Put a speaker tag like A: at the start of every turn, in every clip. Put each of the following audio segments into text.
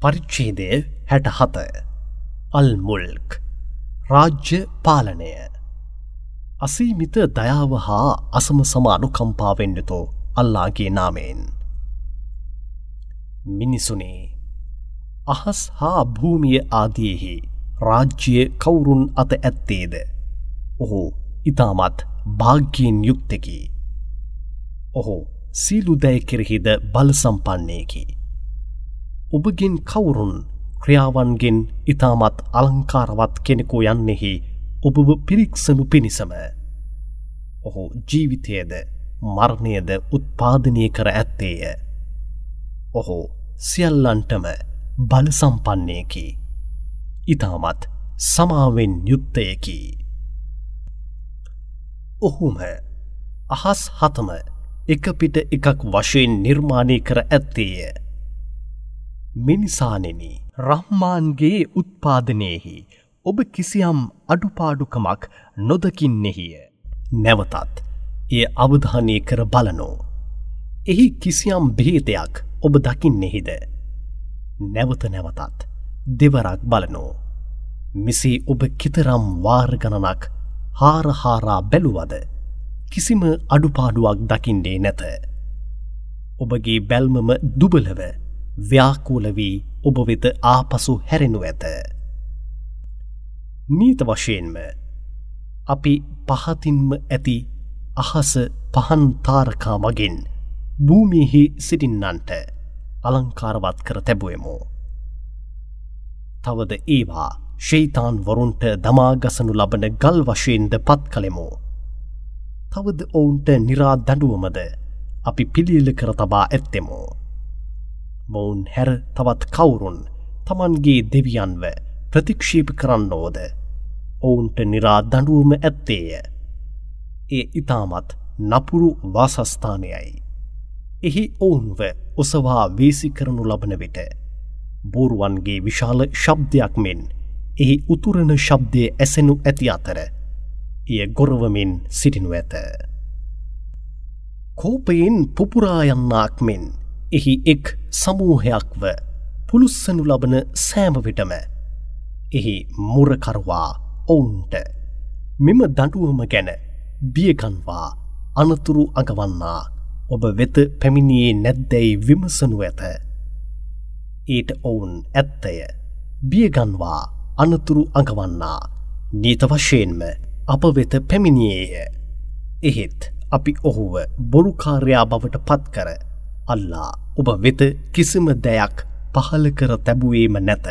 A: පරිච්චේදය හැට හත අල්මුල්ක්. රාජ්‍ය පාලනය. අසීමිත දයාව හා අසම සමානු කම්පාවෙන්ඩතෝ අල්ලාගේ නාමයෙන්. මිනිසුනේ අහස් හා භූමිය ආදයෙහි රාජ්‍යය කවුරුන් අත ඇත්තේද? ඔහු ඉතාමත් භාග්‍යයෙන් යුක්තකි. ඔහු සීලු දැය කෙරෙහිද බල සම්පන්නයකි. ඔබගෙන් කවුරුන් ක්‍රියාවන්ගෙන් ඉතාමත් අලංකාරවත් කෙනෙකු යන්නෙහි ඔබව පිරික්සනු පිණිසම. ඔහු ජීවිතයද මරණයද උත්පාදනය කර ඇත්තේය. ඔහු සියල්ලන්ටම බලසම්පන්නයකි. ඉතාමත් සමාවෙන් යුත්තයකි. ඔහුම අහස් හතම එක පිට එකක් වශයෙන් නිර්මාණය කර ඇත්තේය. මිනිසානෙනි රහ්මාන්ගේ උත්පාදනයෙහි ඔබ කිසියම් අඩුපාඩුකමක් නොදකින්නෙහිය. නැවතත් එය අවධානය කර බලනෝ. එහි කිසියම් භේදයක් ඔබ දකින්නෙහිද. නැවත නැවතත් දෙවරක් බලනෝ. මෙසේ ඔබ කිතරම් වාර්ගණනක් හාරහාරා බැලුවද කිසිම අඩුපාඩුවක් දකිින්ඩේ නැත. ඔබගේ බැල්මම දුබලව ව්‍යාකූල වී ඔබ වෙත ආපසු හැරෙනු ඇත. නීත වශයෙන්ම අපි පහතින්ම ඇති අහස පහන් තාරකා මගින් භූමියෙහි සිටින්නන්ට අලංකාරවත් කර තැබුවමු. තවද ඒවා ශෛතාන් වරුන්ට දමාගසනු ලබන ගල් වශයෙන්ද පත් කළෙමු. තවද ඔවුන්ට නිරා දඩුවමද අපි පිළිල්ල කර තබා ඇත්තෙමෝ. මොවුන් හැර තවත් කවුරුන් තමන්ගේ දෙවියන්ව ප්‍රතික්ෂීප කරන්නෝද ඔවුන්ට නිරා දඩුවම ඇත්තේය. ඒ ඉතාමත් නපුරු වාසස්ථානයයි. එහි ඔවුන්ව ඔසවා වේසි කරනු ලබන විට. බෝරුවන්ගේ විශාල ශබ්දයක් මෙන් එහි උතුරණ ශබ්දය ඇසෙනු ඇති අතර එය ගොරවමින් සිටිනු ඇත. කෝපයෙන් පුපුරායන්නාක් මෙන් එහි එක් සමූහයක්ව පුළුස්සනු ලබන සෑමවිටම එහි මුරකරවා ඔවුන්ට මෙම දඩුවම ගැන බියකන්වා අනතුරු අගවන්නා ඔබ වෙත පැමිණියේ නැද්දැයි විමසනු ඇත. ඊට ඔවුන් ඇත්තය බියගන්වා අනතුරු අගවන්නා නීත වශයෙන්ම අප වෙත පැමිණියේය. එහෙත් අපි ඔහුව බොරුකාර්යා බවට පත් කර අල්ලා ඔබ වෙත කිසිම දෙයක් පහල කර තැබුවේම නැත.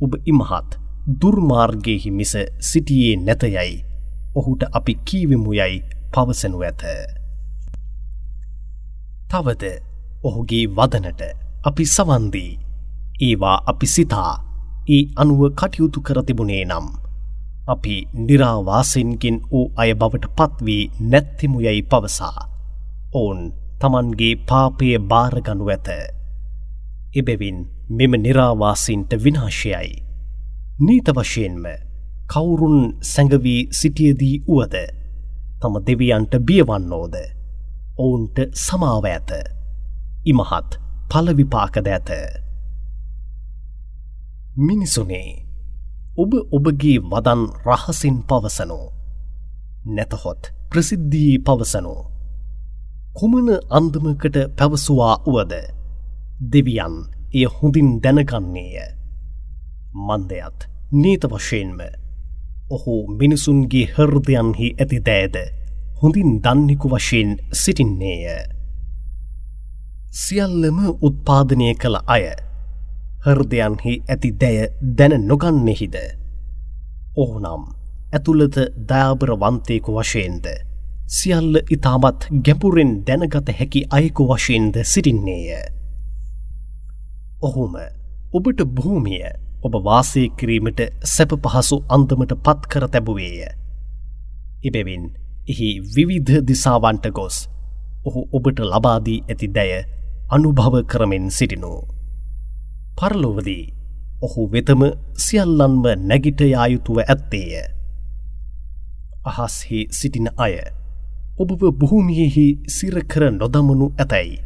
A: ඔබ ඉමහත් දුර්මාර්ගයෙහි මිස සිටියේ නැතයයි ඔහුට අපි කීවිමු යයි පවසනු ඇත. තවද ඔහුගේ වදනට අපි සවන්දී ඒවා අපි සිතා ඒ අනුව කටයුතු කරතිබුණේ නම්. අපි නිරාවාසෙන්ගෙන් වූ අය බවට පත්වී නැත්තිමු යැයි පවසා. ඔවුන් තමන්ගේ පාපය භාරගනු ඇත. එබැවින් මෙම නිරාවාසින්ට විනාශයයි. නීත වශයෙන්ම කවුරුන් සැඟවී සිටියදී වුවද තම දෙවියන්ට බියවන්නෝද? ඔවුන්ට සමාව ඇත. ඉමහත් පලවිපාකද ඇත. මිනිසුනේ ඔබ ඔබගේ වදන් රහසින් පවසනෝ. නැතහොත් ප්‍රසිද්ධී පවසනෝ. කුමන අන්දමකට පැවසවා වුවද? දෙවියන් එය හොඳින් දැනගන්නේය. මන්දයත් නීත වශයෙන්ම ඔහු මිනිසුන්ගේ හර්දයන්හි ඇති දෑද? හොඳින් දන්නෙකු වශයෙන් සිටින්නේය. සියල්ලම උත්පාදනය කළ අය හර්දයන්හි ඇති දැය දැන නොගන්නෙහිද? ඔහුනම් ඇතුළත දයාබර වන්තයකු වශයෙන්ද? සියල්ල ඉතාමත් ගැපුරෙන් දැනගත හැකි අයකු වශයෙන්ද සිටින්නේය. ඔහුම ඔබට භූමිය ඔබ වාසය කිරීමට සැප පහසු අන්දමට පත් කර තැබුවේය. එබැවින් එහි විවිධ දිසාවන්ට ගොස් ඔහු ඔබට ලබාදී ඇති දැය අනුභව කරමින් සිටිනු. පරලොවදී ඔහු වෙතම සියල්ලන්ම නැගිට යායුතුව ඇත්තේය. අහස්හි සිටින අය ඔබව බොහෝමියෙහි සිරකර නොදමනු ඇතැයි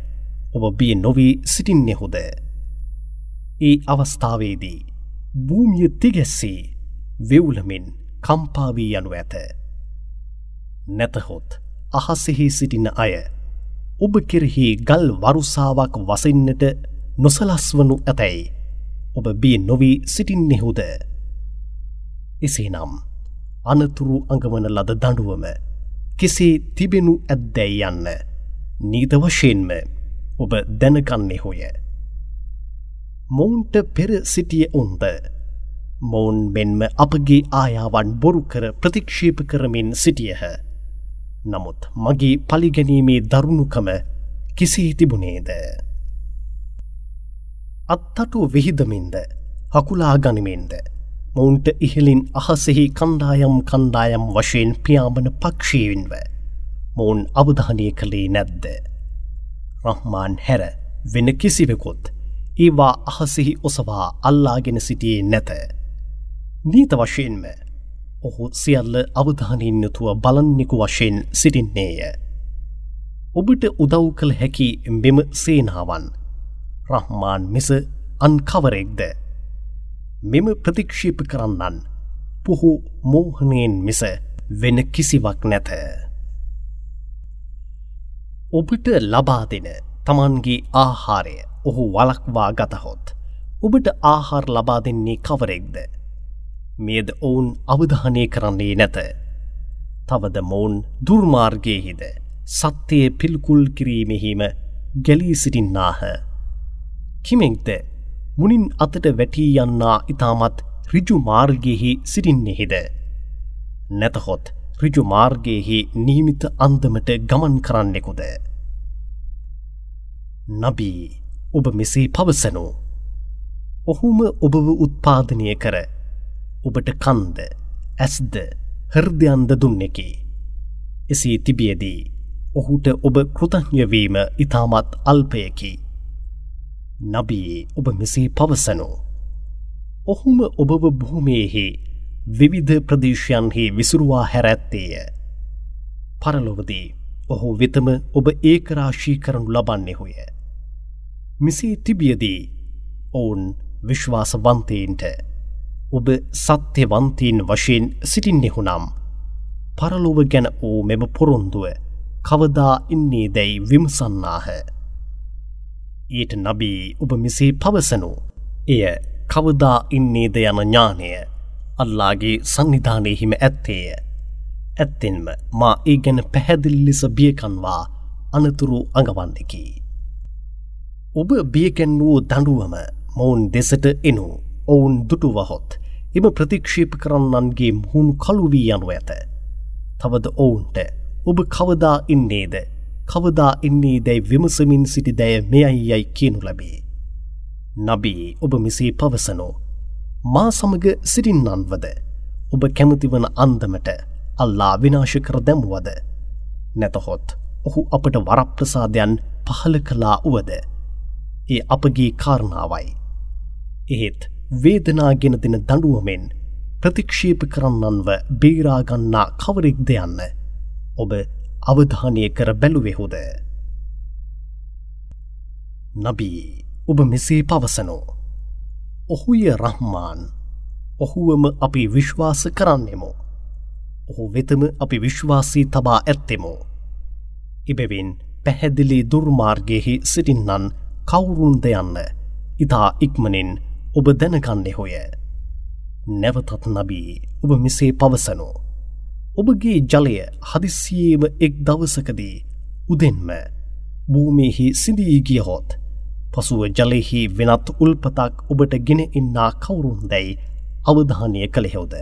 A: ඔබ බිය නොවී සිටින්නෙහුද. ඒ අවස්ථාවේදී භූමිය තිගැස්සේ වෙවුලමින් කම්පාවී යනු ඇත. නැතහොත් අහසෙහි සිටින අය ඔබ කෙරෙහි ගල් වරුසාවක් වසන්නට නොසලස්වනු ඇතැයි ඔබ බිය නොවී සිටින්නෙහුද. එසේනම් අනතුරු අඟවන ලද දඩුවම කෙසේ තිබෙනු ඇද්දැයි යන්න නීත වශයෙන්ම ඔබ දැනගන්නේ හොය. මොවුන්ට පෙර සිටිය උන්ද මොවුන් මෙන්ම අපගේ ආයාවන් බොරු කර ප්‍රතික්ෂේප කරමින් සිටියහ. නමුත් මගේ පලිගැනීමේ දරුණුකම කිසි තිබුණේද. අත්තටු විහිදමින්ද හකුලා ගනිමින්ද මොවුන්ට ඉහලින් අහසෙහි කණ්ඩායම් කණ්ඩායම් වශයෙන් පියාඹන පක්ෂීවින්ව මොවුන් අවධානය කළේ නැද්ද. රහ්මාන් හැර වෙන කිසිවෙකුත් ඒවා අහසෙහි ඔසවා අල්ලාගෙන සිටියේ නැත. නීත වශයෙන්ම ඔහු සියල්ල අවධානීන්නතුව බලන්නෙකු වශයෙන් සිටින්නේය. ඔබට උදව් කළ හැකි මෙම සේනාවන් රහ්මාන් මිස අන්කවරෙක්ද. මෙම ප්‍රතික්ෂීප කරන්නන් පුහු මෝහනයෙන් මිස වෙන කිසිවක් නැත. ඔබට ලබා දෙන තමන්ගේ ආහාරය ඔහු වලක්වා ගතහොත්. ඔබට ආහාර ලබා දෙන්නේ කවරෙක්ද. මේද ඔවුන් අවධානය කරන්නේ නැත. තවද මොවුන් දුර්මාර්ගයහිද සත්‍යය පිල්කුල් කිරීමෙහිම ගැලී සිටින්නාහ. කිමෙක්ද මුනින් අතට වැටී යන්නා ඉතාමත් රිජු මාර්ගයෙහි සිටින්නෙහිද. නැතහොත් රිජු මාර්ගයෙහි නීමිත අන්දමට ගමන් කරන්නෙකුද. නබී ඔබ මෙසේ පවසනු. ඔහුම ඔබව උත්පාදනය කර ඔබට කන්ද ඇස්ද හර්දයන්ද දුන්නෙකි. එසේ තිබියදී ඔහුට ඔබ කෘතඥවීම ඉතාමත් අල්පයකි. නබී ඔබ මෙසේ පවසනු. ඔහුම ඔබව භූමයෙහි විවිධ ප්‍රදේශයන්හි විසුරුවා හැරැත්තේය. පරලොවදී ඔහු වෙතම ඔබ ඒකරාශී කරනු ලබන්නෙහුය. මිසී තිබියදී ඔවුන් විශ්වාසවන්තීන්ට ඔබ සත්‍යවන්තීන් වශයෙන් සිටින්නෙහුනම් පරලොව ගැන වූ මෙම පොරොන්දුව කවදා ඉන්නේ දැයි විමසන්නාහ. ඊට නබී ඔබ මෙසේ පවසනු එය කවදා ඉන්නේද යන ඥානය අල්ලාගේ සංනිධානයහිම ඇත්තේය. ඇත්තෙන්ම මා ඒ ගැන පැහැදිල්ලිස බියකන්වා අනතුරු අඟවන්නෙකි. ඔබ බියකැන් වූ දඩුවම මොවුන් දෙසට එනු ඔවුන් දුටුවහොත් එම ප්‍රතික්ෂේප කරන්නන්ගේ මුහුණු කළුවී යනු ඇත. තවද ඔවුන්ට ඔබ කවදා ඉන්නේද කවදා ඉන්නේ දැයි විමසමින් සිටි දැය මෙයයි යයි කියනු ලැබේ. නබී ඔබ මෙසේ පවසනෝ. මා සමග සිරින්නන්වද ඔබ කැමතිවන අන්දමට අල්ලා විනාශ කර දැමුවද. නැතහොත් ඔහු අපට වරප්‍රසාදයන් පහල කලා වුවද. ඒ අපගේ කාරණාවයි. එහෙත් වේදනාගෙන දෙන දඩුවමෙන් ප්‍රතික්ෂේප කරන්නන්ව බේරාගන්නා කවරෙක් දෙයන්න ඔබ අවධානය කර බැලුවෙහුද. නබී ඔබ මෙසේ පවසනෝ. ඔහුය රහ්මාන් ඔහුවම අපි විශ්වාස කරන්නෙමු. ඔහු වෙතම අපි විශ්වාසී තබා ඇත්තෙමු. එබැවින් පැහැදිලි දුර්මාර්ගයෙහි සිටින්නන් කවුරුන් දෙයන්න ඉතා ඉක්මනින් ඔබ දැනගන්නෙ හොය. නැවතත් නබී ඔබ මෙසේ පවසනෝ. ඔබගේ ජලය හදිස්සියේම එක් දවසකදී උදෙන්ම භූමිහි සිදී ගියහොත් පසුව ජලෙහි වෙනත් උල්පතක් ඔබට ගෙන ඉන්නා කවුරුන් දැයි අවධානය කළෙහෙවද.